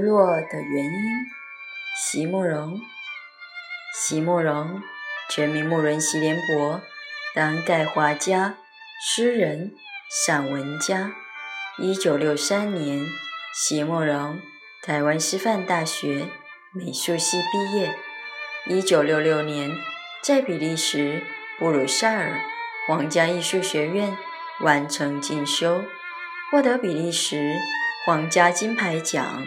没落的原因。席慕容，席慕容，全名慕容席联博，当代画家、诗人、散文家。一九六三年，席慕容台湾师范大学美术系毕业。一九六六年，在比利时布鲁塞尔皇家艺术学院完成进修，获得比利时皇家金牌奖。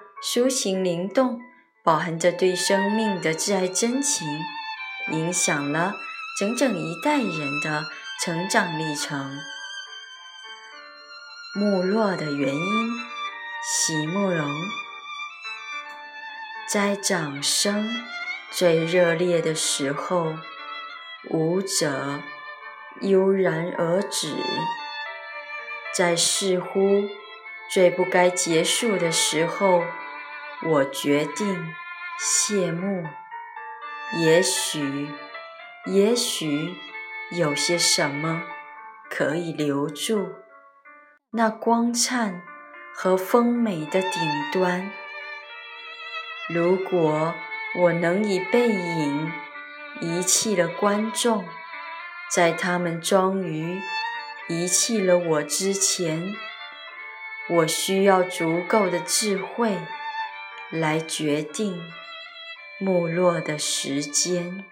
抒情灵动，饱含着对生命的挚爱真情，影响了整整一代人的成长历程。没落的原因，席慕容。在掌声最热烈的时候，舞者悠然而止；在似乎最不该结束的时候，我决定谢幕。也许，也许有些什么可以留住那光灿和丰美的顶端。如果我能以背影遗弃了观众，在他们终于遗弃了我之前，我需要足够的智慧。来决定没落的时间。